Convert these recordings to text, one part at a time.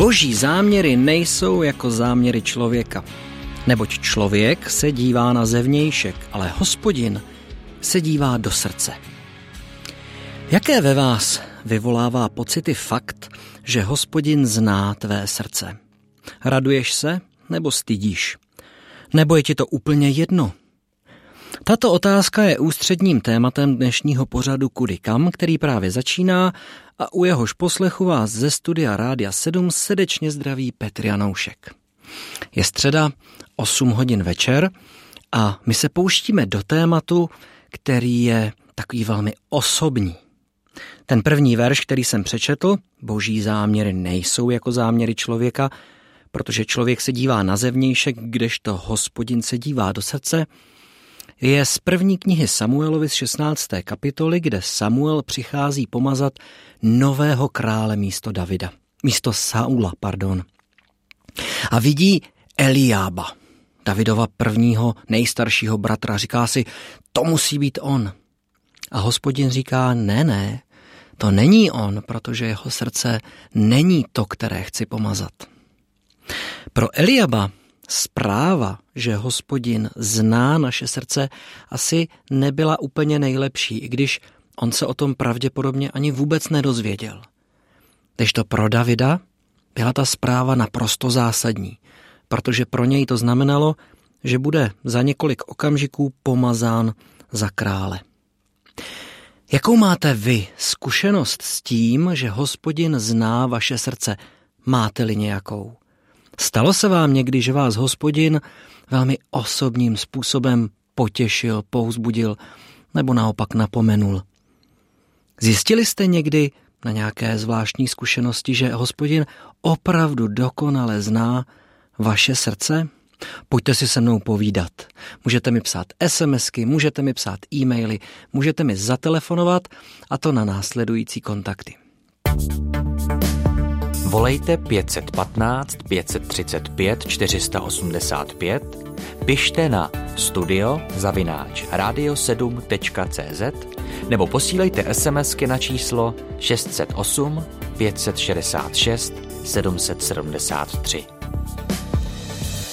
Boží záměry nejsou jako záměry člověka. Neboť člověk se dívá na zevnějšek, ale hospodin se dívá do srdce. Jaké ve vás vyvolává pocity fakt, že hospodin zná tvé srdce? Raduješ se nebo stydíš? Nebo je ti to úplně jedno? Tato otázka je ústředním tématem dnešního pořadu Kudy kam, který právě začíná a u jehož poslechu vás ze studia Rádia 7 srdečně zdraví Petr Janoušek. Je středa 8 hodin večer a my se pouštíme do tématu, který je takový velmi osobní. Ten první verš, který jsem přečetl, boží záměry nejsou jako záměry člověka, protože člověk se dívá na zevnějšek, kdežto hospodin se dívá do srdce, je z první knihy Samuelovi z 16. kapitoly, kde Samuel přichází pomazat nového krále místo Davida. Místo Saula, pardon. A vidí Eliába, Davidova prvního nejstaršího bratra. Říká si, to musí být on. A hospodin říká, ne, ne, to není on, protože jeho srdce není to, které chci pomazat. Pro Eliaba zpráva, že hospodin zná naše srdce, asi nebyla úplně nejlepší, i když on se o tom pravděpodobně ani vůbec nedozvěděl. Když to pro Davida byla ta zpráva naprosto zásadní, protože pro něj to znamenalo, že bude za několik okamžiků pomazán za krále. Jakou máte vy zkušenost s tím, že hospodin zná vaše srdce? Máte-li nějakou? Stalo se vám někdy, že vás hospodin velmi osobním způsobem potěšil, pouzbudil nebo naopak napomenul? Zjistili jste někdy na nějaké zvláštní zkušenosti, že hospodin opravdu dokonale zná vaše srdce? Pojďte si se mnou povídat. Můžete mi psát SMSky, můžete mi psát e-maily, můžete mi zatelefonovat a to na následující kontakty. Volejte 515 535 485, pište na studio zavináč radio7.cz nebo posílejte SMSky na číslo 608 566 773.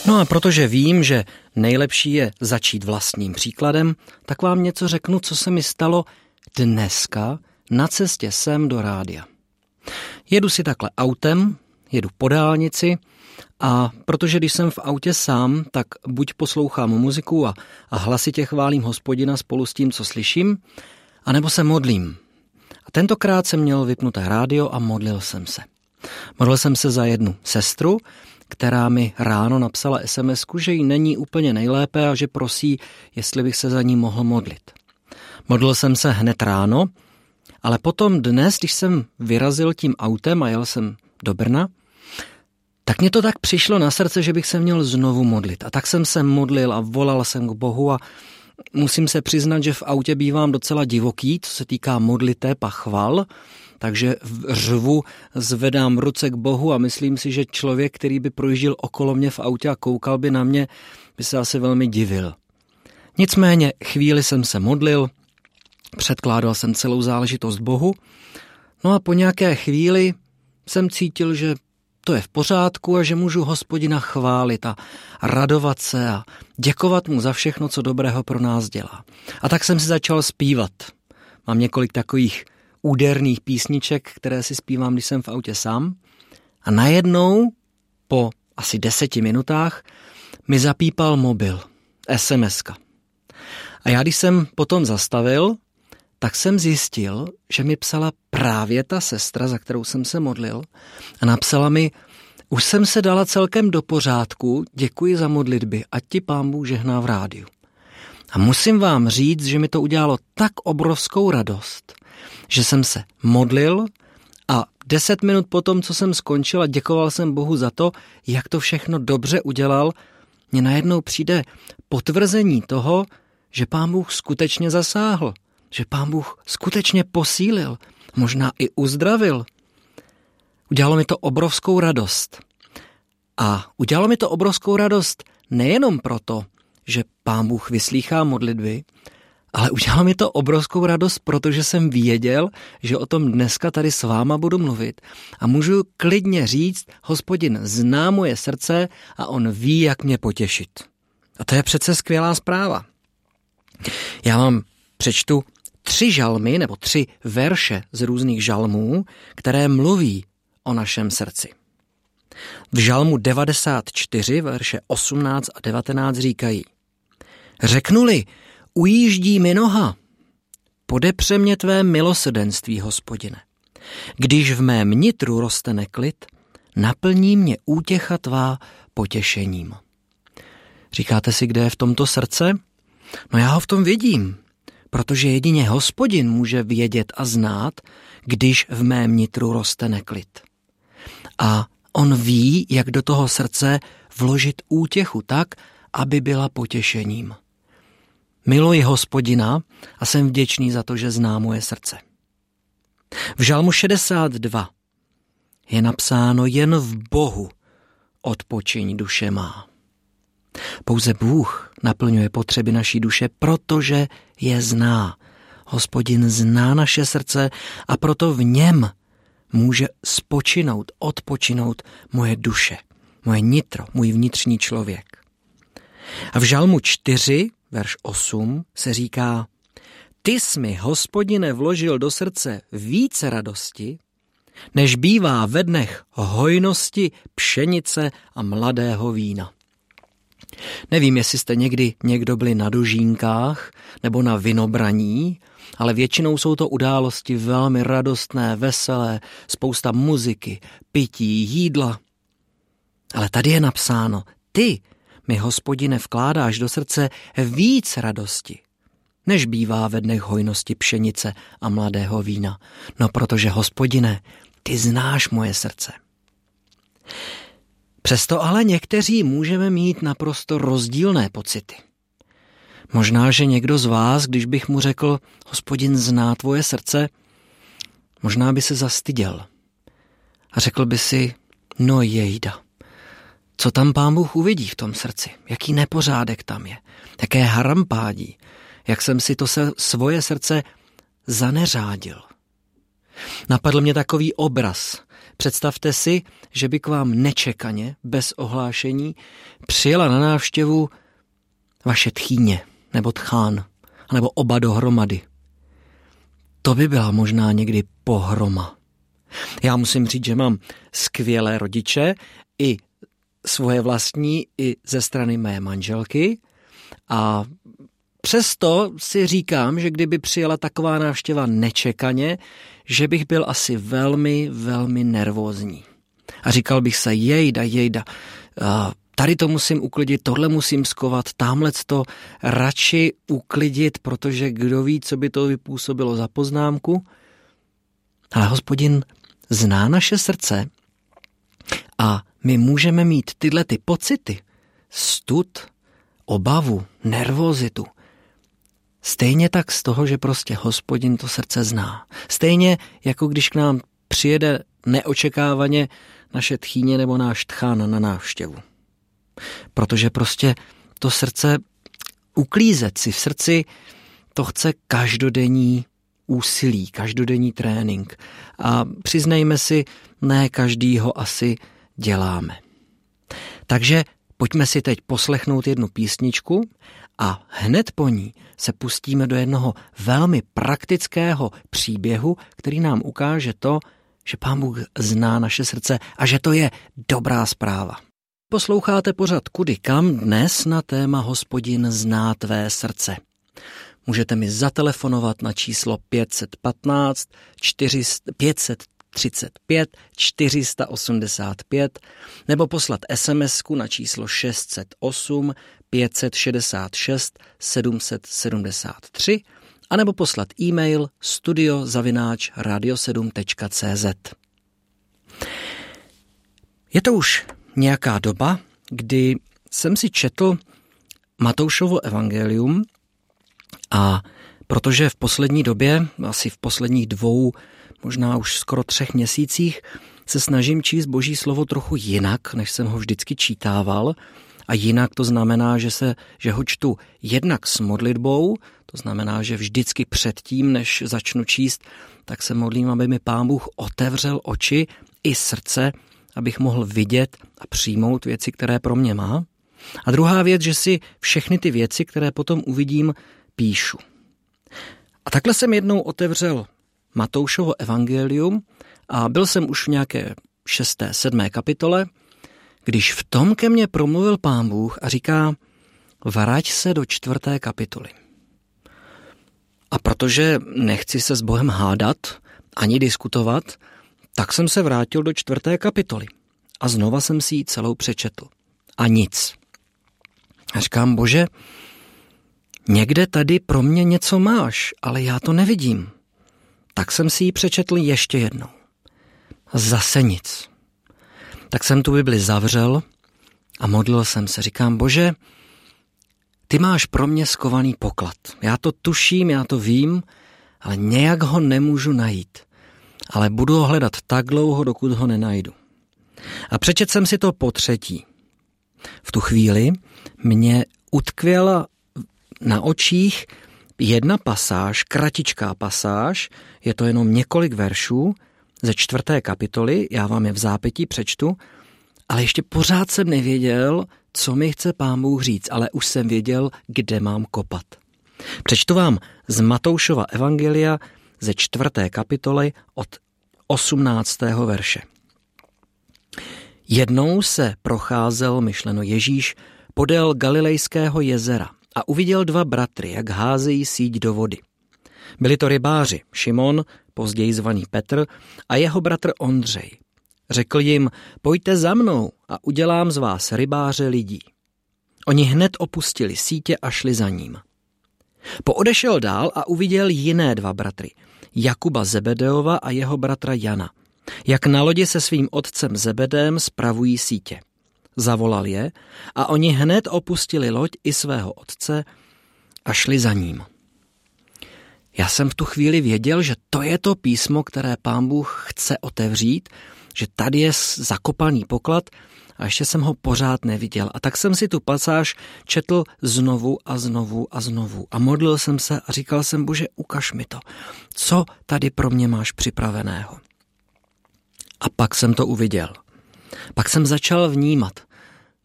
No a protože vím, že nejlepší je začít vlastním příkladem, tak vám něco řeknu, co se mi stalo dneska na cestě sem do rádia. Jedu si takhle autem, jedu po dálnici a protože když jsem v autě sám, tak buď poslouchám muziku a, a hlasitě chválím hospodina spolu s tím, co slyším, anebo se modlím. A tentokrát jsem měl vypnuté rádio a modlil jsem se. Modlil jsem se za jednu sestru, která mi ráno napsala sms že jí není úplně nejlépe a že prosí, jestli bych se za ní mohl modlit. Modlil jsem se hned ráno, ale potom dnes, když jsem vyrazil tím autem a jel jsem do Brna, tak mě to tak přišlo na srdce, že bych se měl znovu modlit. A tak jsem se modlil a volal jsem k Bohu a musím se přiznat, že v autě bývám docela divoký, co se týká modliteb a chval, takže v řvu zvedám ruce k Bohu a myslím si, že člověk, který by projížděl okolo mě v autě a koukal by na mě, by se asi velmi divil. Nicméně chvíli jsem se modlil, předkládal jsem celou záležitost Bohu, no a po nějaké chvíli jsem cítil, že to je v pořádku a že můžu hospodina chválit a radovat se a děkovat mu za všechno, co dobrého pro nás dělá. A tak jsem si začal zpívat. Mám několik takových úderných písniček, které si zpívám, když jsem v autě sám. A najednou, po asi deseti minutách, mi zapípal mobil, SMSka. A já, když jsem potom zastavil, tak jsem zjistil, že mi psala právě ta sestra, za kterou jsem se modlil, a napsala mi, už jsem se dala celkem do pořádku, děkuji za modlitby, ať ti pán Bůh žehná v rádiu. A musím vám říct, že mi to udělalo tak obrovskou radost, že jsem se modlil a deset minut potom, co jsem skončil a děkoval jsem Bohu za to, jak to všechno dobře udělal, mně najednou přijde potvrzení toho, že pán Bůh skutečně zasáhl, že pán Bůh skutečně posílil, možná i uzdravil. Udělalo mi to obrovskou radost. A udělalo mi to obrovskou radost nejenom proto, že pán Bůh vyslýchá modlitby, ale udělalo mi to obrovskou radost, protože jsem věděl, že o tom dneska tady s váma budu mluvit a můžu klidně říct, hospodin zná moje srdce a on ví, jak mě potěšit. A to je přece skvělá zpráva. Já vám přečtu tři žalmy nebo tři verše z různých žalmů, které mluví o našem srdci. V žalmu 94, verše 18 a 19 říkají Řeknuli, ujíždí mi noha, podepře mě tvé milosedenství, hospodine. Když v mém nitru roste neklid, naplní mě útěcha tvá potěšením. Říkáte si, kde je v tomto srdce? No já ho v tom vidím, protože jedině hospodin může vědět a znát, když v mém nitru roste neklid. A on ví, jak do toho srdce vložit útěchu tak, aby byla potěšením. Miluji hospodina a jsem vděčný za to, že zná moje srdce. V žalmu 62 je napsáno jen v Bohu odpočiň duše má. Pouze Bůh naplňuje potřeby naší duše, protože je zná. Hospodin zná naše srdce a proto v něm může spočinout, odpočinout moje duše, moje nitro, můj vnitřní člověk. A v žalmu 4, verš 8, se říká, ty jsi mi, hospodine, vložil do srdce více radosti, než bývá ve dnech hojnosti pšenice a mladého vína. Nevím, jestli jste někdy někdo byli na dožínkách nebo na vinobraní, ale většinou jsou to události velmi radostné, veselé, spousta muziky, pití, jídla. Ale tady je napsáno, ty mi, hospodine, vkládáš do srdce víc radosti, než bývá ve dnech hojnosti pšenice a mladého vína. No protože, hospodine, ty znáš moje srdce. Přesto ale někteří můžeme mít naprosto rozdílné pocity. Možná, že někdo z vás, když bych mu řekl, hospodin zná tvoje srdce, možná by se zastyděl. A řekl by si, no jejda, co tam pán Bůh uvidí v tom srdci, jaký nepořádek tam je, jaké harampádí, jak jsem si to se, svoje srdce zaneřádil. Napadl mě takový obraz. Představte si, že by k vám nečekaně, bez ohlášení, přijela na návštěvu vaše tchýně nebo tchán, nebo oba dohromady. To by byla možná někdy pohroma. Já musím říct, že mám skvělé rodiče, i svoje vlastní, i ze strany mé manželky a Přesto si říkám, že kdyby přijela taková návštěva nečekaně, že bych byl asi velmi, velmi nervózní. A říkal bych se, jejda, jejda, tady to musím uklidit, tohle musím skovat, tamhle to radši uklidit, protože kdo ví, co by to vypůsobilo za poznámku. Ale hospodin zná naše srdce a my můžeme mít tyhle ty pocity, stud, obavu, nervozitu, Stejně tak z toho, že prostě hospodin to srdce zná. Stejně jako když k nám přijede neočekávaně naše tchýně nebo náš tchán na návštěvu. Protože prostě to srdce uklízet si v srdci, to chce každodenní úsilí, každodenní trénink. A přiznejme si, ne každý ho asi děláme. Takže pojďme si teď poslechnout jednu písničku a hned po ní se pustíme do jednoho velmi praktického příběhu, který nám ukáže to, že Pán Bůh zná naše srdce a že to je dobrá zpráva. Posloucháte pořad Kudy kam dnes na téma Hospodin zná tvé srdce. Můžete mi zatelefonovat na číslo 515 400, 535 485 nebo poslat sms na číslo 608 566 773 anebo poslat e-mail studiozavináč radio7.cz. Je to už nějaká doba, kdy jsem si četl Matoušovo evangelium a protože v poslední době, asi v posledních dvou, možná už skoro třech měsících, se snažím číst boží slovo trochu jinak, než jsem ho vždycky čítával A jinak to znamená, že, se, že ho čtu jednak s modlitbou, to znamená, že vždycky předtím, než začnu číst, tak se modlím, aby mi Pán Bůh otevřel oči i srdce, abych mohl vidět a přijmout věci, které pro mě má. A druhá věc, že si všechny ty věci, které potom uvidím, píšu. A takhle jsem jednou otevřel Matoušovo evangelium a byl jsem už v nějaké šesté, sedmé kapitole, když v tom ke mně promluvil pán Bůh a říká, vrať se do čtvrté kapitoly. A protože nechci se s Bohem hádat ani diskutovat, tak jsem se vrátil do čtvrté kapitoly a znova jsem si ji celou přečetl. A nic. A říkám, bože, někde tady pro mě něco máš, ale já to nevidím. Tak jsem si ji přečetl ještě jednou. Zase nic. Tak jsem tu Bibli zavřel a modlil jsem se. Říkám, bože, ty máš pro mě skovaný poklad. Já to tuším, já to vím, ale nějak ho nemůžu najít. Ale budu ho hledat tak dlouho, dokud ho nenajdu. A přečet jsem si to po třetí. V tu chvíli mě utkvěla na očích jedna pasáž, kratičká pasáž, je to jenom několik veršů ze čtvrté kapitoly, já vám je v zápětí přečtu, ale ještě pořád jsem nevěděl, co mi chce pán Bůh říct, ale už jsem věděl, kde mám kopat. Přečtu vám z Matoušova Evangelia ze čtvrté kapitoly od 18. verše. Jednou se procházel, myšleno Ježíš, podél Galilejského jezera a uviděl dva bratry, jak házejí síť do vody. Byli to rybáři, Šimon, později zvaný Petr, a jeho bratr Ondřej. Řekl jim, pojďte za mnou a udělám z vás rybáře lidí. Oni hned opustili sítě a šli za ním. Poodešel dál a uviděl jiné dva bratry, Jakuba Zebedeova a jeho bratra Jana, jak na lodi se svým otcem Zebedem spravují sítě. Zavolal je a oni hned opustili loď i svého otce a šli za ním. Já jsem v tu chvíli věděl, že to je to písmo, které pán Bůh chce otevřít, že tady je zakopaný poklad a ještě jsem ho pořád neviděl. A tak jsem si tu pasáž četl znovu a znovu a znovu. A modlil jsem se a říkal jsem, bože, ukaž mi to. Co tady pro mě máš připraveného? A pak jsem to uviděl. Pak jsem začal vnímat,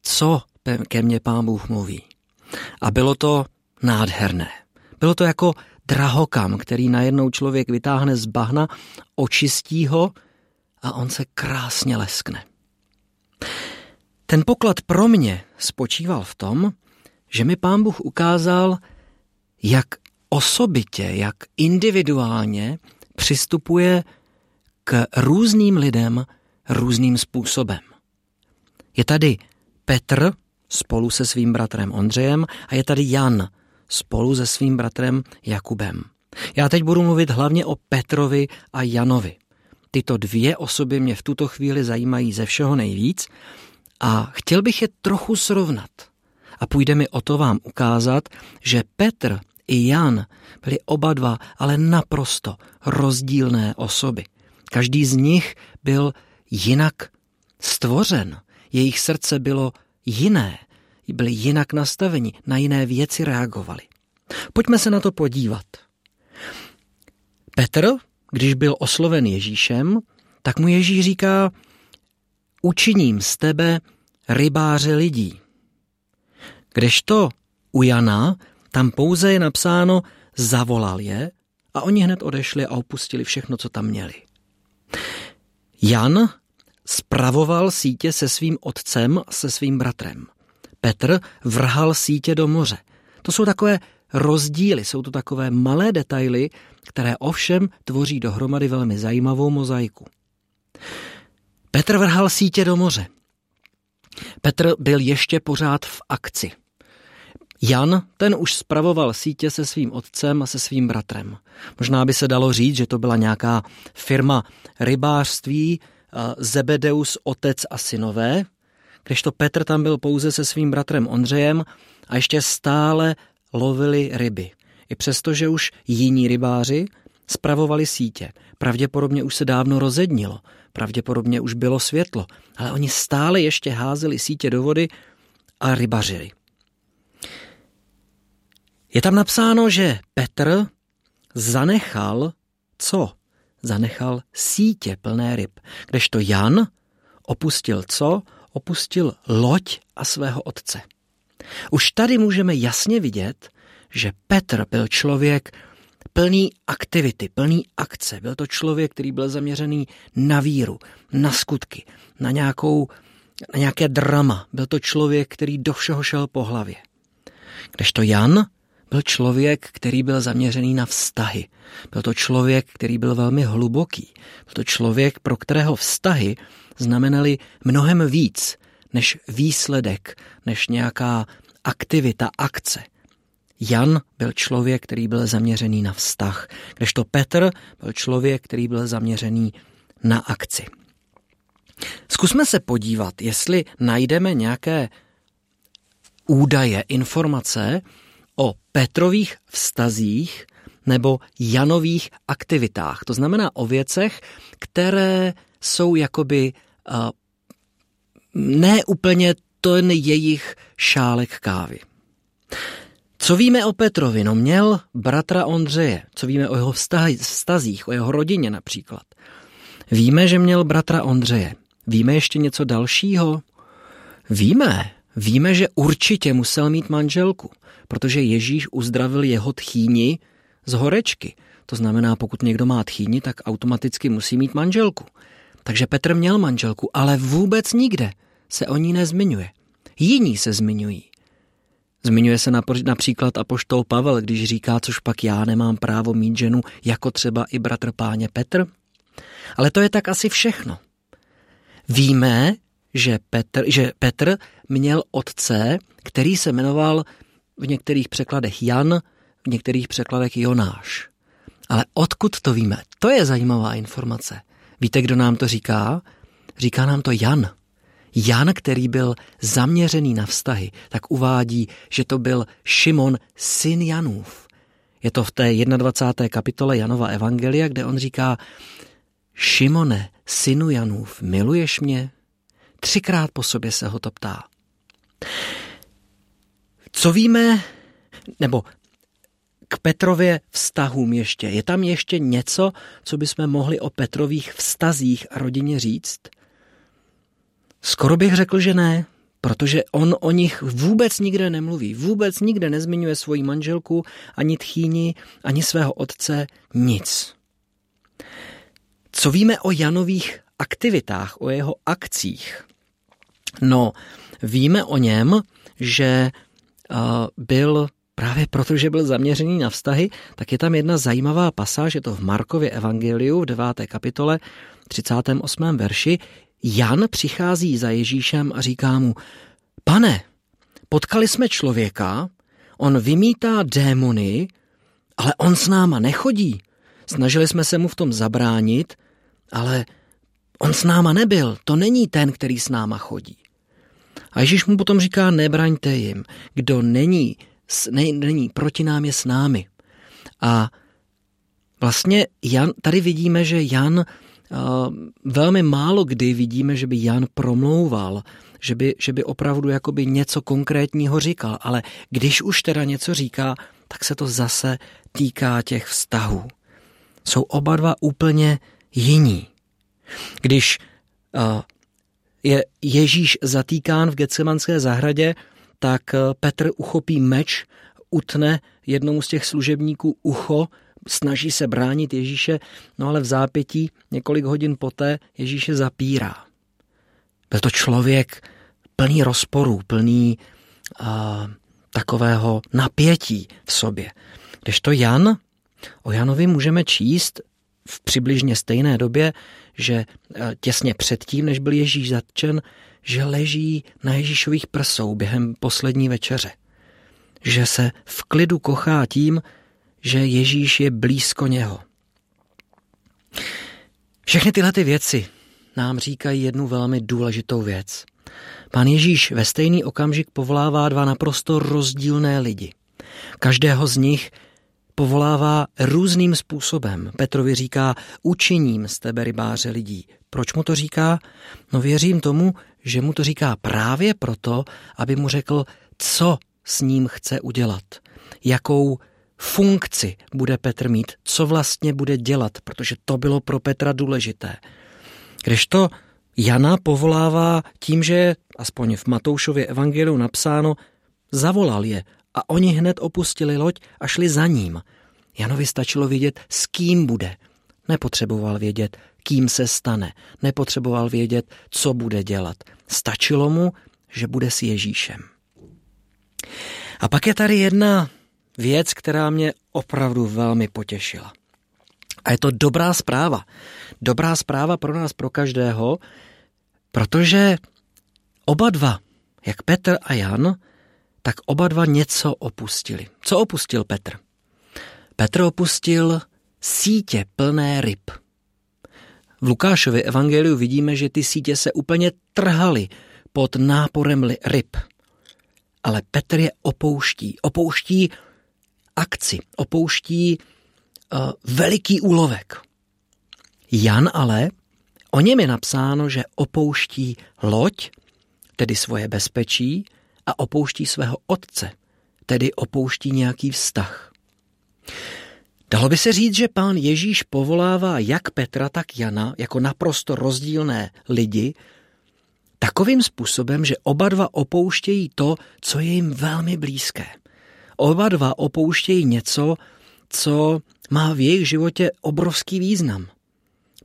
co ke mně pán Bůh mluví. A bylo to nádherné. Bylo to jako drahokam, který najednou člověk vytáhne z bahna, očistí ho a on se krásně leskne. Ten poklad pro mě spočíval v tom, že mi pán Bůh ukázal, jak osobitě, jak individuálně přistupuje k různým lidem různým způsobem. Je tady Petr spolu se svým bratrem Ondřejem a je tady Jan spolu se svým bratrem Jakubem. Já teď budu mluvit hlavně o Petrovi a Janovi. Tyto dvě osoby mě v tuto chvíli zajímají ze všeho nejvíc a chtěl bych je trochu srovnat. A půjde mi o to vám ukázat, že Petr i Jan byli oba dva ale naprosto rozdílné osoby. Každý z nich byl jinak stvořen. Jejich srdce bylo jiné, byli jinak nastaveni, na jiné věci reagovali. Pojďme se na to podívat. Petr, když byl osloven Ježíšem, tak mu Ježíš říká, učiním z tebe rybáře lidí. Kdežto u Jana tam pouze je napsáno, zavolal je a oni hned odešli a opustili všechno, co tam měli. Jan spravoval sítě se svým otcem a se svým bratrem. Petr vrhal sítě do moře. To jsou takové rozdíly, jsou to takové malé detaily, které ovšem tvoří dohromady velmi zajímavou mozaiku. Petr vrhal sítě do moře. Petr byl ještě pořád v akci. Jan, ten už spravoval sítě se svým otcem a se svým bratrem. Možná by se dalo říct, že to byla nějaká firma rybářství, Zebedeus, otec a synové, kdežto Petr tam byl pouze se svým bratrem Ondřejem a ještě stále lovili ryby. I přesto, že už jiní rybáři spravovali sítě. Pravděpodobně už se dávno rozednilo, pravděpodobně už bylo světlo, ale oni stále ještě házeli sítě do vody a rybařili. Je tam napsáno, že Petr zanechal co? Zanechal sítě plné ryb, kdežto Jan opustil co? Opustil loď a svého otce. Už tady můžeme jasně vidět, že Petr byl člověk plný aktivity, plný akce. Byl to člověk, který byl zaměřený na víru, na skutky, na, nějakou, na nějaké drama. Byl to člověk, který do všeho šel po hlavě. Kdežto Jan byl člověk, který byl zaměřený na vztahy. Byl to člověk, který byl velmi hluboký. Byl to člověk, pro kterého vztahy znamenaly mnohem víc než výsledek, než nějaká aktivita, akce. Jan byl člověk, který byl zaměřený na vztah, kdežto Petr byl člověk, který byl zaměřený na akci. Zkusme se podívat, jestli najdeme nějaké údaje, informace o Petrových vztazích nebo Janových aktivitách. To znamená o věcech, které jsou jakoby uh, ne úplně ten jejich šálek kávy. Co víme o Petrovi? No měl bratra Ondřeje. Co víme o jeho vztazích, o jeho rodině například? Víme, že měl bratra Ondřeje. Víme ještě něco dalšího? Víme. Víme, že určitě musel mít manželku, protože Ježíš uzdravil jeho tchýni z horečky. To znamená, pokud někdo má tchýni, tak automaticky musí mít manželku. Takže Petr měl manželku, ale vůbec nikde se o ní nezmiňuje. Jiní se zmiňují. Zmiňuje se například apoštol Pavel, když říká, což pak já nemám právo mít ženu, jako třeba i bratr páně Petr. Ale to je tak asi všechno. Víme, že Petr, že Petr měl otce, který se jmenoval v některých překladech Jan, v některých překladech Jonáš. Ale odkud to víme? To je zajímavá informace. Víte, kdo nám to říká? Říká nám to Jan. Jan, který byl zaměřený na vztahy, tak uvádí, že to byl Šimon, syn Janův. Je to v té 21. kapitole Janova Evangelia, kde on říká, Šimone, synu Janův, miluješ mě? Třikrát po sobě se ho to ptá. Co víme, nebo k Petrově vztahům ještě. Je tam ještě něco, co bychom mohli o Petrových vztazích a rodině říct? Skoro bych řekl, že ne, protože on o nich vůbec nikde nemluví, vůbec nikde nezmiňuje svoji manželku, ani tchýni, ani svého otce, nic. Co víme o Janových aktivitách, o jeho akcích? No, víme o něm, že byl právě proto, že byl zaměřený na vztahy, tak je tam jedna zajímavá pasáž, je to v Markově evangeliu v 9. kapitole 38. verši, Jan přichází za Ježíšem a říká mu, pane, potkali jsme člověka, on vymítá démony, ale on s náma nechodí. Snažili jsme se mu v tom zabránit, ale on s náma nebyl, to není ten, který s náma chodí. A Ježíš mu potom říká, nebraňte jim, kdo není, ne, není proti nám je s námi. A vlastně Jan, tady vidíme, že Jan velmi málo kdy vidíme, že by Jan promlouval, že by, že by opravdu jakoby něco konkrétního říkal, ale když už teda něco říká, tak se to zase týká těch vztahů. Jsou oba dva úplně jiní. Když uh, je Ježíš zatýkán v Getsemanské zahradě, tak Petr uchopí meč, utne jednomu z těch služebníků ucho snaží se bránit Ježíše, no ale v zápětí několik hodin poté Ježíše zapírá. Byl to člověk plný rozporů, plný uh, takového napětí v sobě. Když to Jan, o Janovi můžeme číst v přibližně stejné době, že těsně předtím, než byl Ježíš zatčen, že leží na Ježíšových prsou během poslední večeře. Že se v klidu kochá tím, že Ježíš je blízko něho. Všechny tyhle ty věci nám říkají jednu velmi důležitou věc. Pán Ježíš ve stejný okamžik povolává dva naprosto rozdílné lidi. Každého z nich povolává různým způsobem. Petrovi říká, učiním z tebe rybáře lidí. Proč mu to říká? No věřím tomu, že mu to říká právě proto, aby mu řekl, co s ním chce udělat. Jakou funkci bude Petr mít, co vlastně bude dělat, protože to bylo pro Petra důležité. Když to Jana povolává tím, že aspoň v Matoušově evangeliu napsáno, zavolal je a oni hned opustili loď a šli za ním. Janovi stačilo vědět, s kým bude. Nepotřeboval vědět, kým se stane. Nepotřeboval vědět, co bude dělat. Stačilo mu, že bude s Ježíšem. A pak je tady jedna věc, která mě opravdu velmi potěšila. A je to dobrá zpráva. Dobrá zpráva pro nás, pro každého, protože oba dva, jak Petr a Jan, tak oba dva něco opustili. Co opustil Petr? Petr opustil sítě plné ryb. V Lukášově evangeliu vidíme, že ty sítě se úplně trhaly pod náporem ryb. Ale Petr je opouští. Opouští akci, opouští uh, veliký úlovek. Jan ale, o něm je napsáno, že opouští loď, tedy svoje bezpečí, a opouští svého otce, tedy opouští nějaký vztah. Dalo by se říct, že pán Ježíš povolává jak Petra, tak Jana jako naprosto rozdílné lidi, takovým způsobem, že oba dva opouštějí to, co je jim velmi blízké. Oba dva opouštějí něco, co má v jejich životě obrovský význam.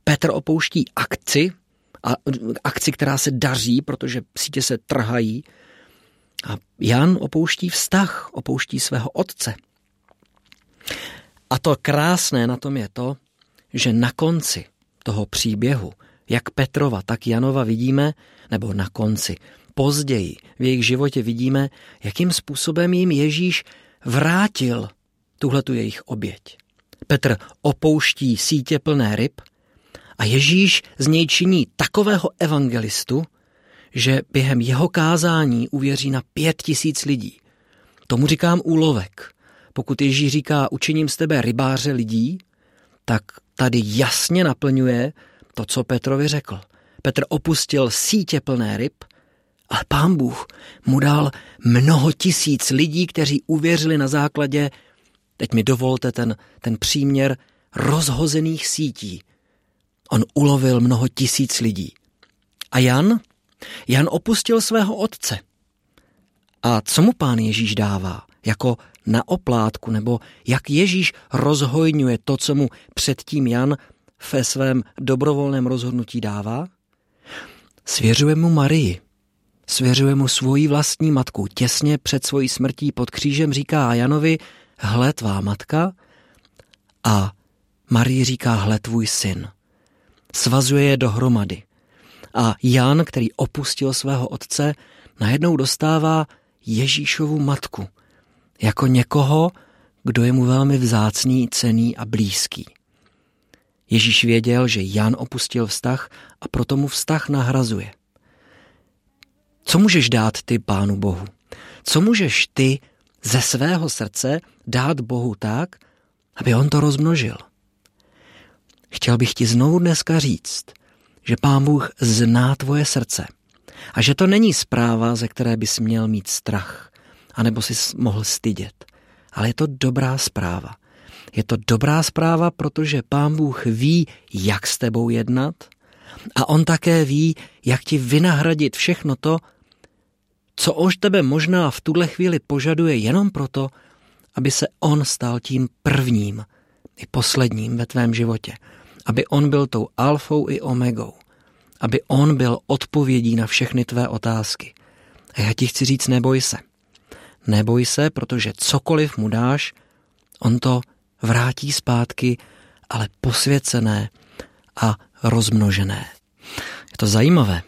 Petr opouští akci, a akci, která se daří, protože sítě se trhají, a Jan opouští vztah, opouští svého otce. A to krásné na tom je to, že na konci toho příběhu, jak Petrova, tak Janova vidíme, nebo na konci, později v jejich životě vidíme, jakým způsobem jim Ježíš vrátil tuhletu jejich oběť. Petr opouští sítě plné ryb a Ježíš z něj činí takového evangelistu, že během jeho kázání uvěří na pět tisíc lidí. Tomu říkám úlovek. Pokud Ježíš říká, učiním z tebe rybáře lidí, tak tady jasně naplňuje to, co Petrovi řekl. Petr opustil sítě plné ryb, ale pán Bůh mu dal mnoho tisíc lidí, kteří uvěřili na základě, teď mi dovolte ten, ten příměr, rozhozených sítí. On ulovil mnoho tisíc lidí. A Jan? Jan opustil svého otce. A co mu pán Ježíš dává? Jako na oplátku, nebo jak Ježíš rozhojňuje to, co mu předtím Jan ve svém dobrovolném rozhodnutí dává? Svěřuje mu Marii. Svěřuje mu svoji vlastní matku. Těsně před svojí smrtí pod křížem říká Janovi, hle tvá matka a Marie říká, hle tvůj syn. Svazuje je dohromady. A Jan, který opustil svého otce, najednou dostává Ježíšovu matku jako někoho, kdo je mu velmi vzácný, cený a blízký. Ježíš věděl, že Jan opustil vztah a proto mu vztah nahrazuje. Co můžeš dát ty Pánu Bohu? Co můžeš ty ze svého srdce dát Bohu tak, aby on to rozmnožil? Chtěl bych ti znovu dneska říct, že Pán Bůh zná tvoje srdce a že to není zpráva, ze které bys měl mít strach, anebo si mohl stydět. Ale je to dobrá zpráva. Je to dobrá zpráva, protože Pán Bůh ví, jak s tebou jednat a On také ví, jak ti vynahradit všechno to, co ož tebe možná v tuhle chvíli požaduje jenom proto, aby se On stal tím prvním i posledním ve tvém životě aby on byl tou alfou i omegou, aby on byl odpovědí na všechny tvé otázky. A já ti chci říct, neboj se. Neboj se, protože cokoliv mu dáš, on to vrátí zpátky, ale posvěcené a rozmnožené. Je to zajímavé.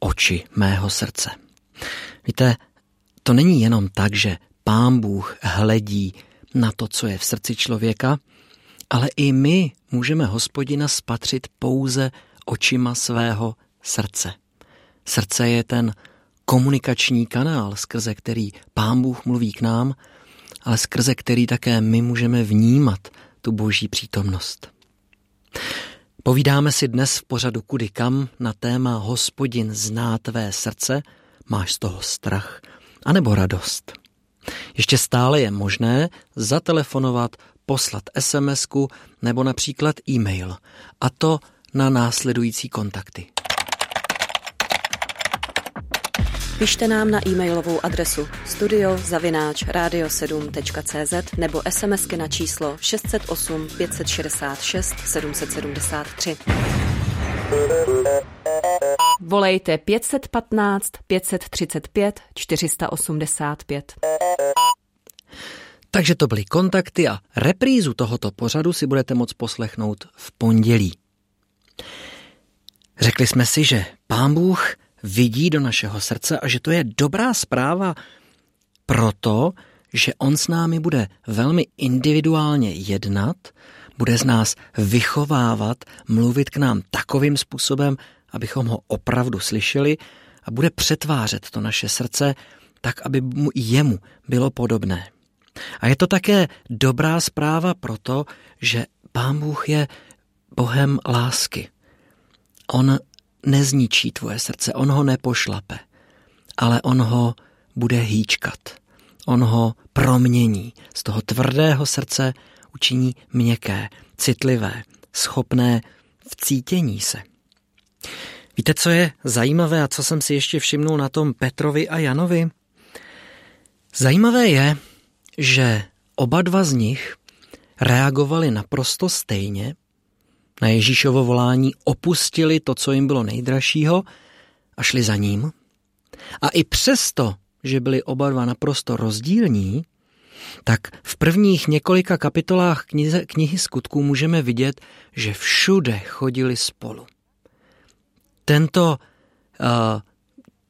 Oči mého srdce. Víte, to není jenom tak, že pán Bůh hledí na to, co je v srdci člověka, ale i my můžeme hospodina spatřit pouze očima svého srdce. Srdce je ten komunikační kanál, skrze který pán Bůh mluví k nám ale skrze který také my můžeme vnímat tu boží přítomnost. Povídáme si dnes v pořadu Kudy kam na téma Hospodin zná tvé srdce, máš z toho strach, anebo radost. Ještě stále je možné zatelefonovat, poslat sms nebo například e-mail, a to na následující kontakty. Pište nám na e-mailovou adresu studiozavináč radio7.cz nebo smsky na číslo 608 566 773. Volejte 515 535 485. Takže to byly kontakty a reprízu tohoto pořadu si budete moct poslechnout v pondělí. Řekli jsme si, že pán Bůh vidí do našeho srdce a že to je dobrá zpráva proto, že on s námi bude velmi individuálně jednat, bude z nás vychovávat, mluvit k nám takovým způsobem, abychom ho opravdu slyšeli a bude přetvářet to naše srdce tak, aby mu jemu bylo podobné. A je to také dobrá zpráva proto, že Pán Bůh je Bohem lásky. On nezničí tvoje srdce, on ho nepošlape, ale on ho bude hýčkat. On ho promění z toho tvrdého srdce, učiní měkké, citlivé, schopné v cítění se. Víte, co je zajímavé a co jsem si ještě všimnul na tom Petrovi a Janovi? Zajímavé je, že oba dva z nich reagovali naprosto stejně na Ježíšovo volání, opustili to, co jim bylo nejdražšího a šli za ním. A i přesto, že byli oba dva naprosto rozdílní, tak v prvních několika kapitolách knize, knihy skutků můžeme vidět, že všude chodili spolu. Tento, uh,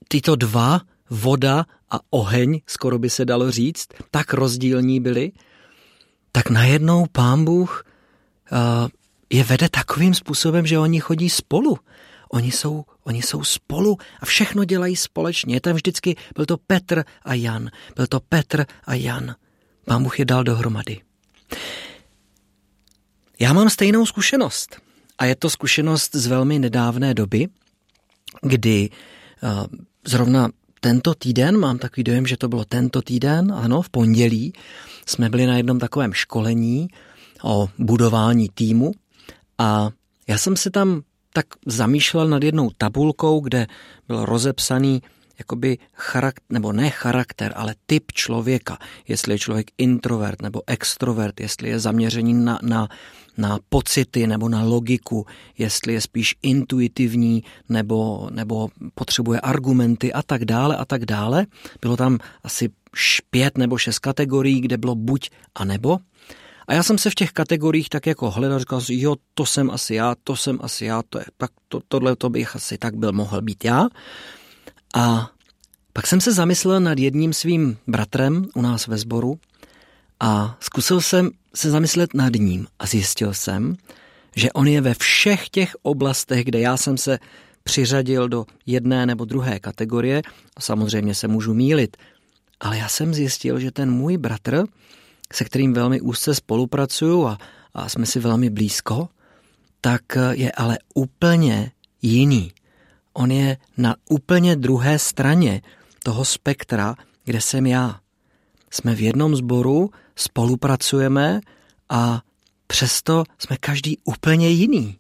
tyto dva, voda a oheň, skoro by se dalo říct, tak rozdílní byli, tak najednou pán Bůh uh, je vede takovým způsobem, že oni chodí spolu. Oni jsou, oni jsou spolu a všechno dělají společně. Je tam vždycky, byl to Petr a Jan. Byl to Petr a Jan. Pán Bůh je dal dohromady. Já mám stejnou zkušenost. A je to zkušenost z velmi nedávné doby, kdy uh, zrovna tento týden, mám takový dojem, že to bylo tento týden, ano, v pondělí, jsme byli na jednom takovém školení o budování týmu a já jsem se tam tak zamýšlel nad jednou tabulkou, kde byl rozepsaný jakoby charakter, nebo ne charakter, ale typ člověka. Jestli je člověk introvert nebo extrovert, jestli je zaměřený na, na, na pocity nebo na logiku, jestli je spíš intuitivní nebo, nebo potřebuje argumenty a tak dále a tak dále. Bylo tam asi pět nebo šest kategorií, kde bylo buď a nebo. A já jsem se v těch kategoriích tak jako hledal, říkal si, jo, to jsem asi já, to jsem asi já, to je, tak to, tohle to bych asi tak byl mohl být já. A pak jsem se zamyslel nad jedním svým bratrem u nás ve sboru a zkusil jsem se zamyslet nad ním a zjistil jsem, že on je ve všech těch oblastech, kde já jsem se přiřadil do jedné nebo druhé kategorie, samozřejmě se můžu mílit, ale já jsem zjistil, že ten můj bratr se kterým velmi úzce spolupracuju a, a jsme si velmi blízko, tak je ale úplně jiný. On je na úplně druhé straně toho spektra, kde jsem já. Jsme v jednom sboru, spolupracujeme a přesto jsme každý úplně jiný.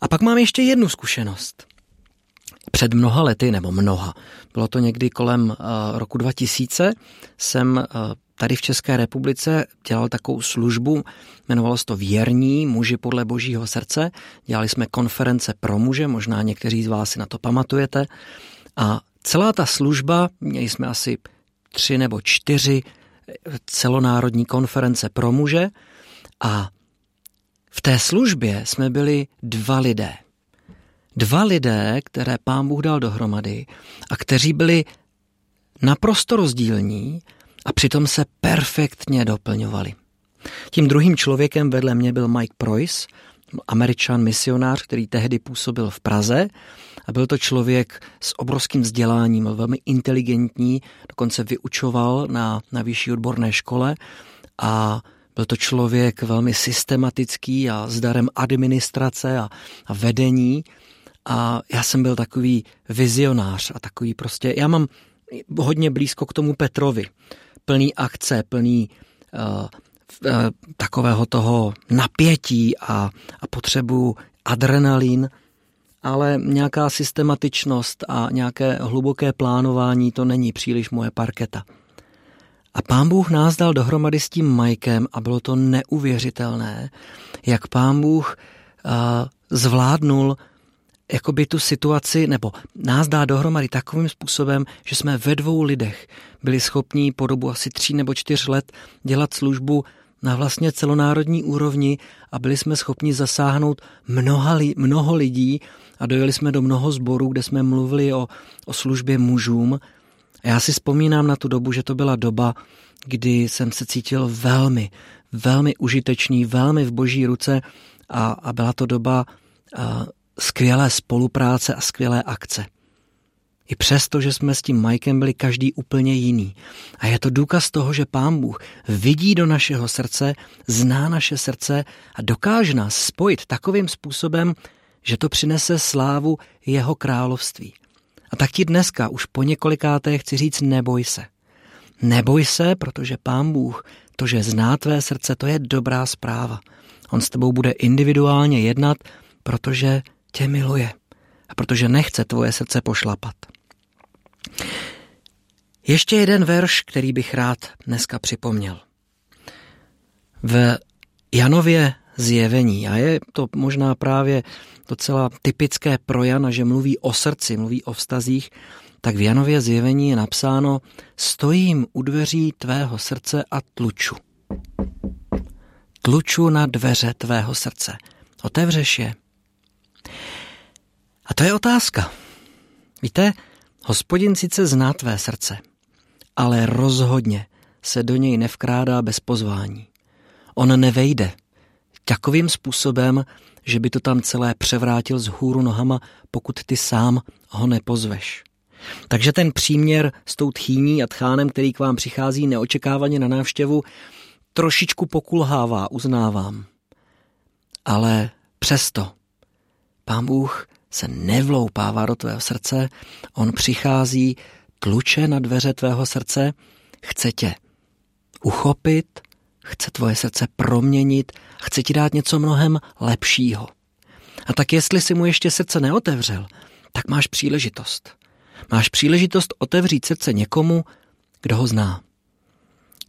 A pak mám ještě jednu zkušenost. Před mnoha lety, nebo mnoha, bylo to někdy kolem uh, roku 2000, jsem uh, tady v České republice dělal takovou službu, jmenovalo se to Věrní muži podle božího srdce. Dělali jsme konference pro muže, možná někteří z vás si na to pamatujete. A celá ta služba, měli jsme asi tři nebo čtyři celonárodní konference pro muže a v té službě jsme byli dva lidé. Dva lidé, které pán Bůh dal dohromady a kteří byli naprosto rozdílní a přitom se perfektně doplňovali. Tím druhým člověkem vedle mě byl Mike Preuss, američan misionář, který tehdy působil v Praze A byl to člověk s obrovským vzděláním, velmi inteligentní, dokonce vyučoval na, na vyšší odborné škole a byl to člověk velmi systematický a s darem administrace a, a vedení. A já jsem byl takový vizionář a takový prostě, já mám hodně blízko k tomu Petrovi. Plný akce, plný uh, uh, takového toho napětí a, a potřebu adrenalin, ale nějaká systematičnost a nějaké hluboké plánování to není příliš moje parketa. A pán Bůh nás dal dohromady s tím Majkem a bylo to neuvěřitelné, jak pán Bůh uh, zvládnul jakoby tu situaci, nebo nás dá dohromady takovým způsobem, že jsme ve dvou lidech byli schopní po dobu asi tří nebo čtyř let dělat službu na vlastně celonárodní úrovni a byli jsme schopni zasáhnout mnoha, mnoho lidí a dojeli jsme do mnoho zborů, kde jsme mluvili o, o službě mužům. A já si vzpomínám na tu dobu, že to byla doba, kdy jsem se cítil velmi, velmi užitečný, velmi v boží ruce a, a byla to doba skvělé spolupráce a skvělé akce. I přesto, že jsme s tím Mikem byli každý úplně jiný. A je to důkaz toho, že Pán Bůh vidí do našeho srdce, zná naše srdce a dokáže nás spojit takovým způsobem, že to přinese slávu jeho království. A tak ti dneska už po několikáté chci říct neboj se. Neboj se, protože Pán Bůh, to, že zná tvé srdce, to je dobrá zpráva. On s tebou bude individuálně jednat, protože tě miluje a protože nechce tvoje srdce pošlapat. Ještě jeden verš, který bych rád dneska připomněl. V Janově zjevení, a je to možná právě docela typické pro Jana, že mluví o srdci, mluví o vztazích, tak v Janově zjevení je napsáno Stojím u dveří tvého srdce a tluču. Tluču na dveře tvého srdce. Otevřeš je. A to je otázka. Víte, hospodin sice zná tvé srdce, ale rozhodně se do něj nevkrádá bez pozvání. On nevejde takovým způsobem, že by to tam celé převrátil z hůru nohama, pokud ty sám ho nepozveš. Takže ten příměr s tou tchýní a tchánem, který k vám přichází neočekávaně na návštěvu, trošičku pokulhává, uznávám. Ale přesto pán Bůh se nevloupává do tvého srdce, on přichází, tluče na dveře tvého srdce, chce tě uchopit, chce tvoje srdce proměnit, chce ti dát něco mnohem lepšího. A tak jestli si mu ještě srdce neotevřel, tak máš příležitost. Máš příležitost otevřít srdce někomu, kdo ho zná,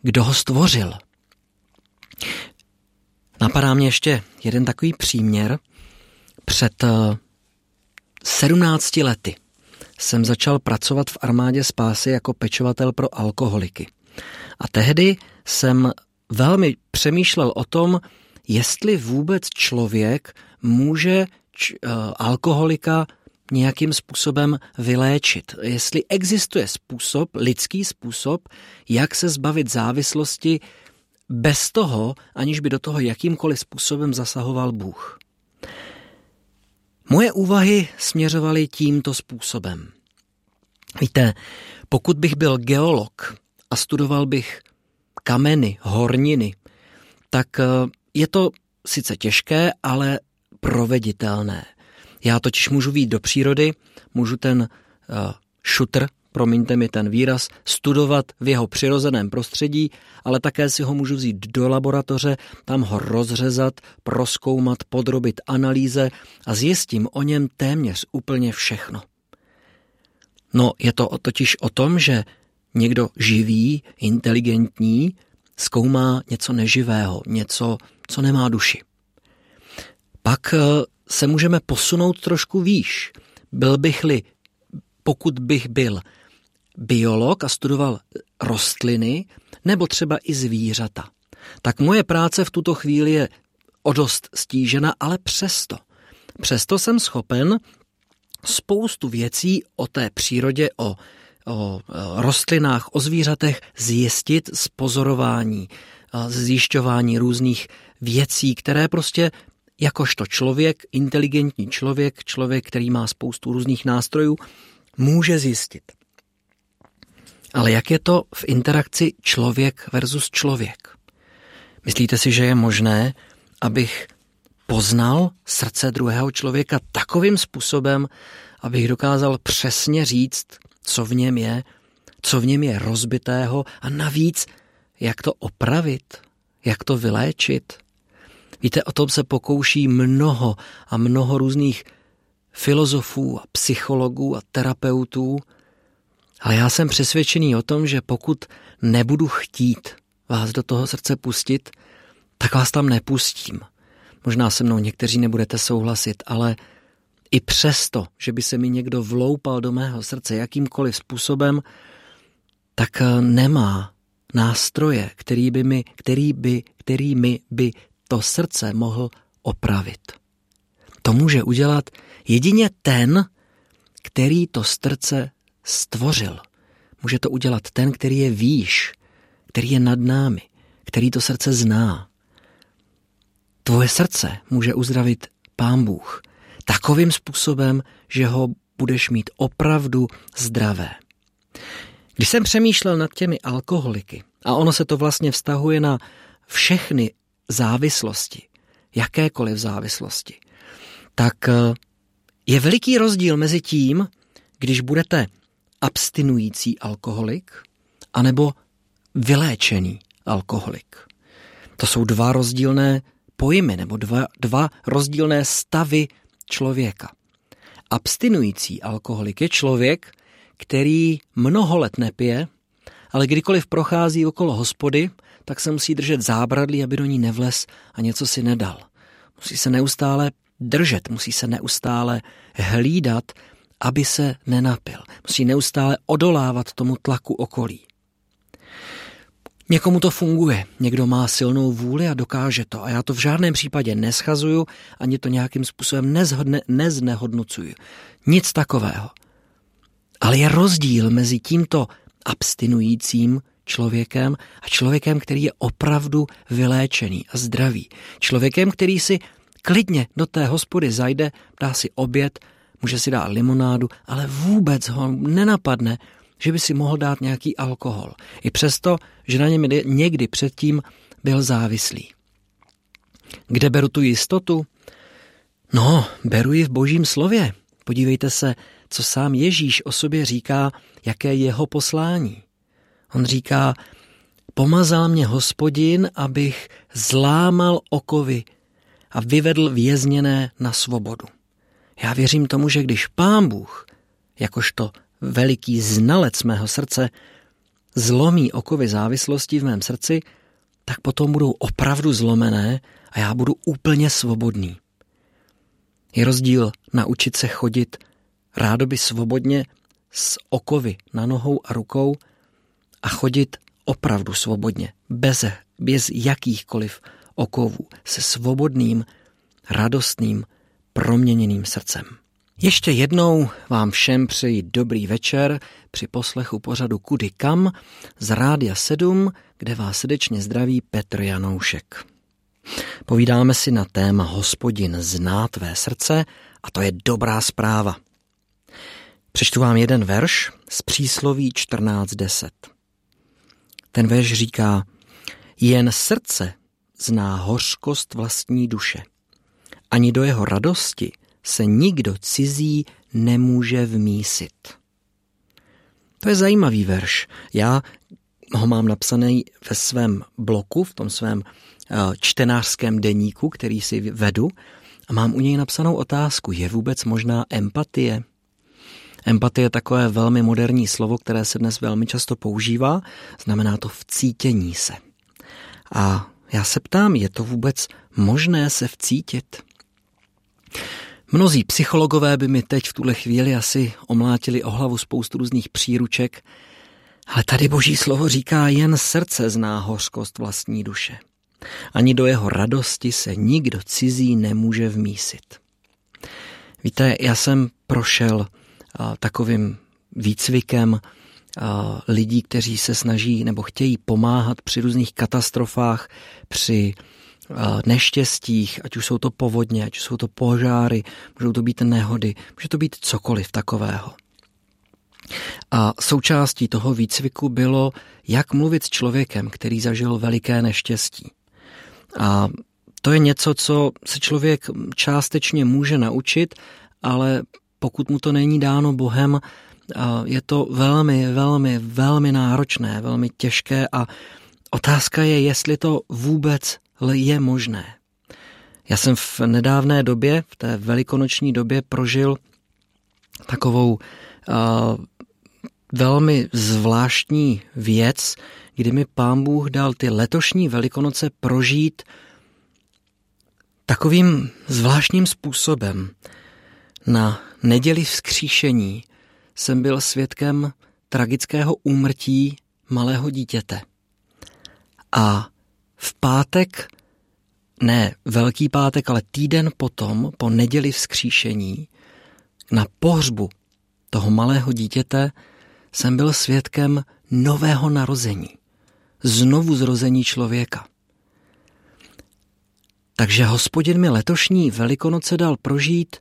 kdo ho stvořil. Napadá mě ještě jeden takový příměr. Před 17 lety jsem začal pracovat v armádě spásy jako pečovatel pro alkoholiky. A tehdy jsem velmi přemýšlel o tom, jestli vůbec člověk může č- uh, alkoholika nějakým způsobem vyléčit. Jestli existuje způsob, lidský způsob, jak se zbavit závislosti bez toho, aniž by do toho jakýmkoliv způsobem zasahoval Bůh. Moje úvahy směřovaly tímto způsobem. Víte, pokud bych byl geolog a studoval bych kameny, horniny, tak eh, je to sice těžké, ale proveditelné. Já totiž můžu výjít do přírody, můžu ten uh, šutr promiňte mi ten výraz, studovat v jeho přirozeném prostředí, ale také si ho můžu vzít do laboratoře, tam ho rozřezat, proskoumat, podrobit analýze a zjistím o něm téměř úplně všechno. No, je to totiž o tom, že někdo živý, inteligentní, zkoumá něco neživého, něco, co nemá duši. Pak eh, se můžeme posunout trošku výš. Byl bych-li, pokud bych byl biolog a studoval rostliny nebo třeba i zvířata. Tak moje práce v tuto chvíli je o dost stížena, ale přesto. Přesto jsem schopen spoustu věcí o té přírodě, o, o rostlinách, o zvířatech zjistit z pozorování, z zjišťování různých věcí, které prostě jakožto člověk, inteligentní člověk, člověk, který má spoustu různých nástrojů, může zjistit. Ale jak je to v interakci člověk versus člověk? Myslíte si, že je možné, abych poznal srdce druhého člověka takovým způsobem, abych dokázal přesně říct, co v něm je, co v něm je rozbitého a navíc, jak to opravit, jak to vyléčit. Víte, o tom se pokouší mnoho a mnoho různých filozofů a psychologů a terapeutů, ale já jsem přesvědčený o tom, že pokud nebudu chtít vás do toho srdce pustit, tak vás tam nepustím. Možná se mnou někteří nebudete souhlasit, ale i přesto, že by se mi někdo vloupal do mého srdce jakýmkoliv způsobem, tak eh, nemá nástroje, který by mi, který by, kterými by to srdce mohl opravit. To může udělat jedině ten, který to srdce stvořil. Může to udělat ten, který je výš, který je nad námi, který to srdce zná. Tvoje srdce může uzdravit Pán Bůh takovým způsobem, že ho budeš mít opravdu zdravé. Když jsem přemýšlel nad těmi alkoholiky, a ono se to vlastně vztahuje na všechny závislosti, jakékoliv závislosti, tak eh, je veliký rozdíl mezi tím, když budete abstinující alkoholik, anebo vyléčený alkoholik. To jsou dva rozdílné pojmy nebo dva, dva rozdílné stavy člověka. Abstinující alkoholik je člověk, který mnoho let nepije, ale kdykoliv prochází okolo hospody, tak se musí držet zábradlí, aby do ní nevles a něco si nedal. Musí se neustále držet, musí se neustále hlídat, aby se nenapil. Musí neustále odolávat tomu tlaku okolí. Někomu to funguje, někdo má silnou vůli a dokáže to a já to v žádném případě neschazuju ani to nějakým způsobem nezhodne, neznehodnocuju. Nic takového. Ale je rozdíl mezi tímto abstinujícím člověkem a člověkem, který je opravdu vyléčený a zdravý. Člověkem, který si klidně do té hospody zajde, dá si oběd, může si dát limonádu, ale vůbec ho nenapadne, že by si mohl dát nějaký alkohol. I přesto, že na něm někdy předtím byl závislý. Kde beru tu jistotu? No, beru ji v božím slově. Podívejte se, co sám Ježíš o sobě říká, jaké je jeho poslání. On říká, pomazal mě hospodin, abych zlámal okovy a vyvedl vězněné na svobodu. Já věřím tomu, že když pán Bůh, jakožto veliký znalec mého srdce, zlomí okovy závislosti v mém srdci, tak potom budou opravdu zlomené a já budu úplně svobodný. Je rozdíl naučit se chodit rádoby svobodně s okovy na nohou a rukou a chodit opravdu svobodně, bez, bez jakýchkoliv okovů, se svobodným, radostným, proměněným srdcem. Ještě jednou vám všem přeji dobrý večer při poslechu pořadu Kudy kam z Rádia 7, kde vás srdečně zdraví Petr Janoušek. Povídáme si na téma Hospodin zná tvé srdce a to je dobrá zpráva. Přečtu vám jeden verš z přísloví 14.10. Ten verš říká, jen srdce zná hořkost vlastní duše. Ani do jeho radosti se nikdo cizí nemůže vmísit. To je zajímavý verš. Já ho mám napsaný ve svém bloku, v tom svém eh, čtenářském deníku, který si vedu, a mám u něj napsanou otázku, je vůbec možná empatie? Empatie je takové velmi moderní slovo, které se dnes velmi často používá, znamená to vcítění se. A já se ptám, je to vůbec možné se vcítit? Mnozí psychologové by mi teď v tuhle chvíli asi omlátili o hlavu spoustu různých příruček, ale tady boží slovo říká, jen srdce zná hořkost vlastní duše. Ani do jeho radosti se nikdo cizí nemůže vmísit. Víte, já jsem prošel a, takovým výcvikem a, lidí, kteří se snaží nebo chtějí pomáhat při různých katastrofách, při neštěstích, ať už jsou to povodně, ať už jsou to požáry, můžou to být nehody, může to být cokoliv takového. A součástí toho výcviku bylo, jak mluvit s člověkem, který zažil veliké neštěstí. A to je něco, co se člověk částečně může naučit, ale pokud mu to není dáno Bohem, je to velmi, velmi, velmi náročné, velmi těžké a otázka je, jestli to vůbec je možné. Já jsem v nedávné době, v té velikonoční době prožil takovou uh, velmi zvláštní věc, kdy mi pán Bůh dal ty letošní velikonoce prožít takovým zvláštním způsobem. Na neděli vzkříšení jsem byl svědkem tragického úmrtí malého dítěte. A v pátek, ne velký pátek, ale týden potom, po neděli vzkříšení, na pohřbu toho malého dítěte jsem byl svědkem nového narození, znovu zrození člověka. Takže hospodin mi letošní velikonoce dal prožít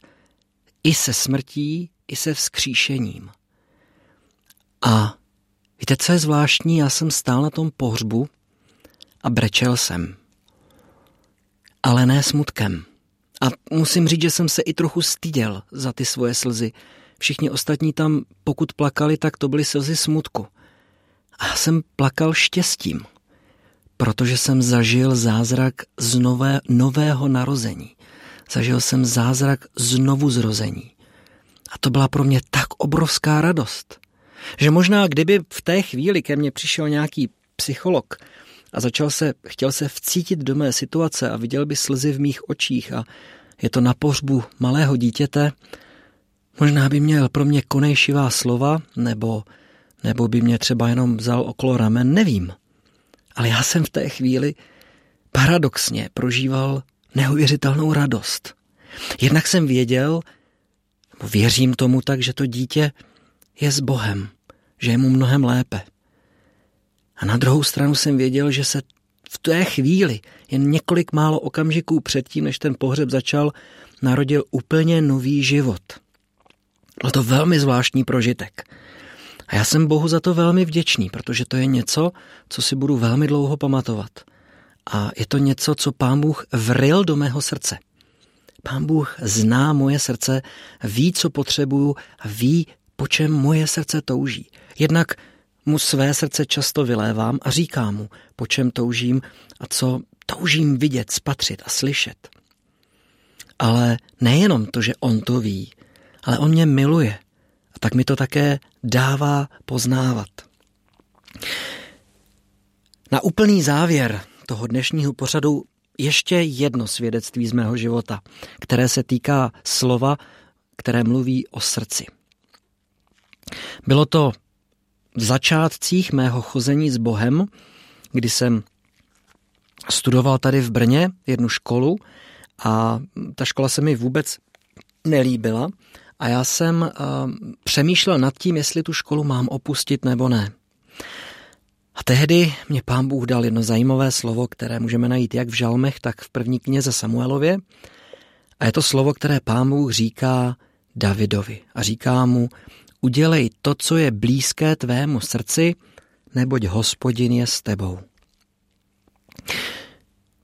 i se smrtí, i se vzkříšením. A víte, co je zvláštní? Já jsem stál na tom pohřbu a brečel jsem. Ale ne smutkem. A musím říct, že jsem se i trochu styděl za ty svoje slzy. Všichni ostatní tam, pokud plakali, tak to byly slzy smutku. A jsem plakal štěstím, protože jsem zažil zázrak z nové, nového narození. Zažil jsem zázrak znovu zrození. A to byla pro mě tak obrovská radost, že možná kdyby v té chvíli ke mně přišel nějaký psycholog a začal se, chtěl se vcítit do mé situace a viděl by slzy v mých očích a je to na pohřbu malého dítěte, možná by měl pro mě konejšivá slova, nebo, nebo by mě třeba jenom vzal okolo ramen, nevím. Ale já jsem v té chvíli paradoxně prožíval neuvěřitelnou radost. Jednak jsem věděl, věřím tomu tak, že to dítě je s Bohem, že je mu mnohem lépe. A na druhou stranu jsem věděl, že se v té chvíli, jen několik málo okamžiků předtím, než ten pohřeb začal, narodil úplně nový život. Byl to velmi zvláštní prožitek. A já jsem Bohu za to velmi vděčný, protože to je něco, co si budu velmi dlouho pamatovat. A je to něco, co pán Bůh vril do mého srdce. Pán Bůh zná moje srdce, ví, co potřebuju a ví, po čem moje srdce touží. Jednak mu své srdce často vylévám a říkám mu, po čem toužím a co toužím vidět, spatřit a slyšet. Ale nejenom to, že on to ví, ale on mě miluje a tak mi to také dává poznávat. Na úplný závěr toho dnešního pořadu ještě jedno svědectví z mého života, které se týká slova, které mluví o srdci. Bylo to v začátcích mého chození s Bohem, kdy jsem studoval tady v Brně jednu školu a ta škola se mi vůbec nelíbila a já jsem uh, přemýšlel nad tím, jestli tu školu mám opustit nebo ne. A tehdy mě pán Bůh dal jedno zajímavé slovo, které můžeme najít jak v žalmech, tak v první knize Samuelově. A je to slovo, které pán Bůh říká Davidovi. A říká mu, udělej to, co je blízké tvému srdci, neboť hospodin je s tebou.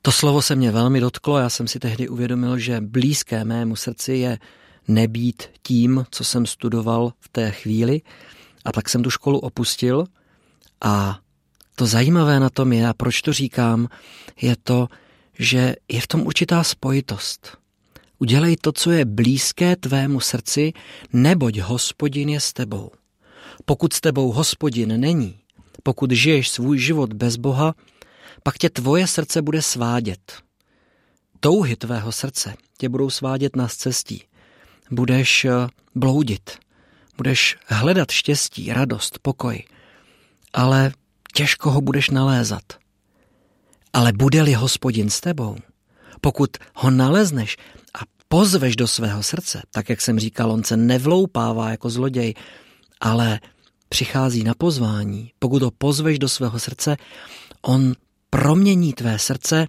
To slovo se mě velmi dotklo, já jsem si tehdy uvědomil, že blízké mému srdci je nebýt tím, co jsem studoval v té chvíli, a tak jsem tu školu opustil a to zajímavé na tom je, a proč to říkám, je to, že je v tom určitá spojitost. Udělej to, co je blízké tvému srdci, neboť hospodin je s tebou. Pokud s tebou hospodin není, pokud žiješ svůj život bez Boha, pak tě tvoje srdce bude svádět. Touhy tvého srdce tě budou svádět na cestí. Budeš eh, bloudit, budeš hledat štěstí, radost, pokoj, ale těžko ho budeš nalézat. Ale bude-li hospodin s tebou, pokud ho nalezneš a pozveš do svého srdce, tak jak jsem říkal, on se nevloupává jako zloděj, ale přichází na pozvání, pokud ho pozveš do svého srdce, on promění tvé srdce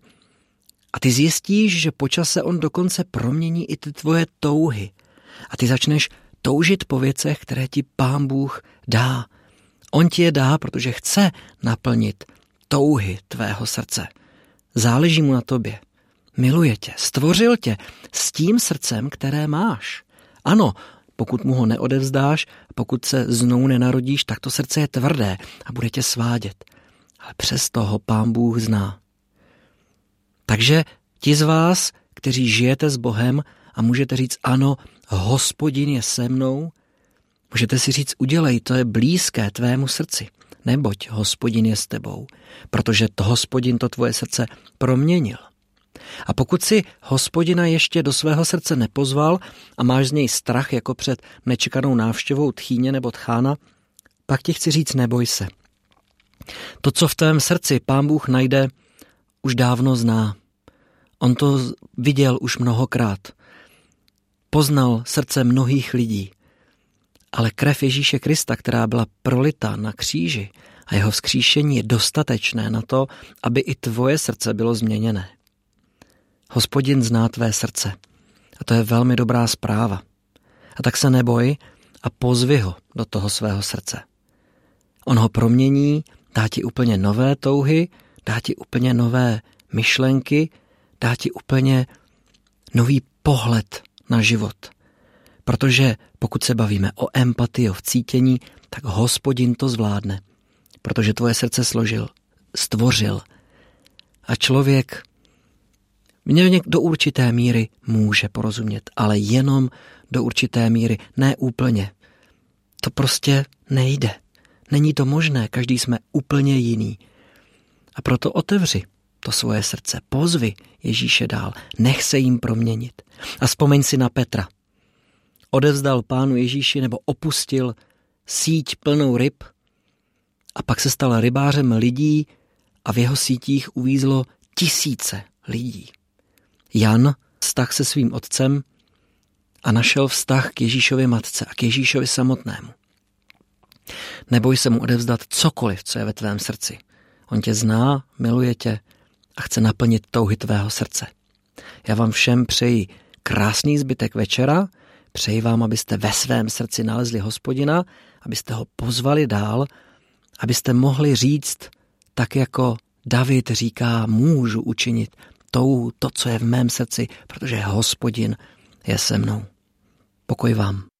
A ty zjistíš, že po čase on dokonce promění i ty tvoje touhy. A ty začneš toužit po věcech, které ti pán Bůh dá. On ti je dá, protože chce naplnit touhy tvého srdce. Záleží mu na tobě. Miluje tě, stvořil tě s tím srdcem, které máš. Ano, pokud mu ho neodevzdáš, pokud se znovu nenarodíš, tak to srdce je tvrdé a bude tě svádět. Ale přesto ho pán Bůh zná. Takže ti z vás, kteří žijete s Bohem a můžete říct ano, hospodin je se mnou, můžete si říct udělej, to je blízké tvému srdci, neboť hospodin je s tebou, protože to hospodin to tvoje srdce proměnil. A pokud si hospodina ještě do svého srdce nepozval a máš z něj strach jako před nečekanou návštěvou tchýně nebo tchána, pak ti chci říct neboj se. To, co v tvém srdci pán Bůh najde, už dávno zná. On to viděl už mnohokrát. Poznal srdce mnohých lidí. Ale krev Ježíše Krista, která byla prolita na kříži a jeho vzkříšení je dostatečné na to, aby i tvoje srdce bylo změněné. Hospodin zná tvé srdce. A to je velmi dobrá zpráva. A tak se neboj a pozvi ho do toho svého srdce. On ho promění, dá ti úplně nové touhy, dá ti úplně nové myšlenky, dá ti úplně nový pohled na život. Protože pokud se bavíme o empatii, o cítění, tak hospodin to zvládne. Protože tvoje srdce složil, stvořil. A člověk mě do určité míry může porozumět, ale jenom do určité míry, ne úplně. To prostě nejde. Není to možné, každý jsme úplně jiný. A proto otevři to svoje srdce, pozvi Ježíše dál, nech se jim proměnit. A vzpomeň si na Petra. Odevzdal pánu Ježíši nebo opustil síť plnou ryb a pak se stal rybářem lidí a v jeho sítích uvízlo tisíce lidí. Jan vztah se svým otcem a našel vztah k Ježíšově matce a k Ježíšovi samotnému. Neboj se mu odevzdat cokoliv, co je ve tvém srdci. On tě zná, miluje tě a chce naplnit touhy tvého srdce. Já vám všem přeji krásný zbytek večera, přeji vám, abyste ve svém srdci nalezli hospodina, abyste ho pozvali dál, abyste mohli říct, tak jako David říká, můžu učinit touhu, to, co je v mém srdci, protože hospodin je se mnou. Pokoj vám.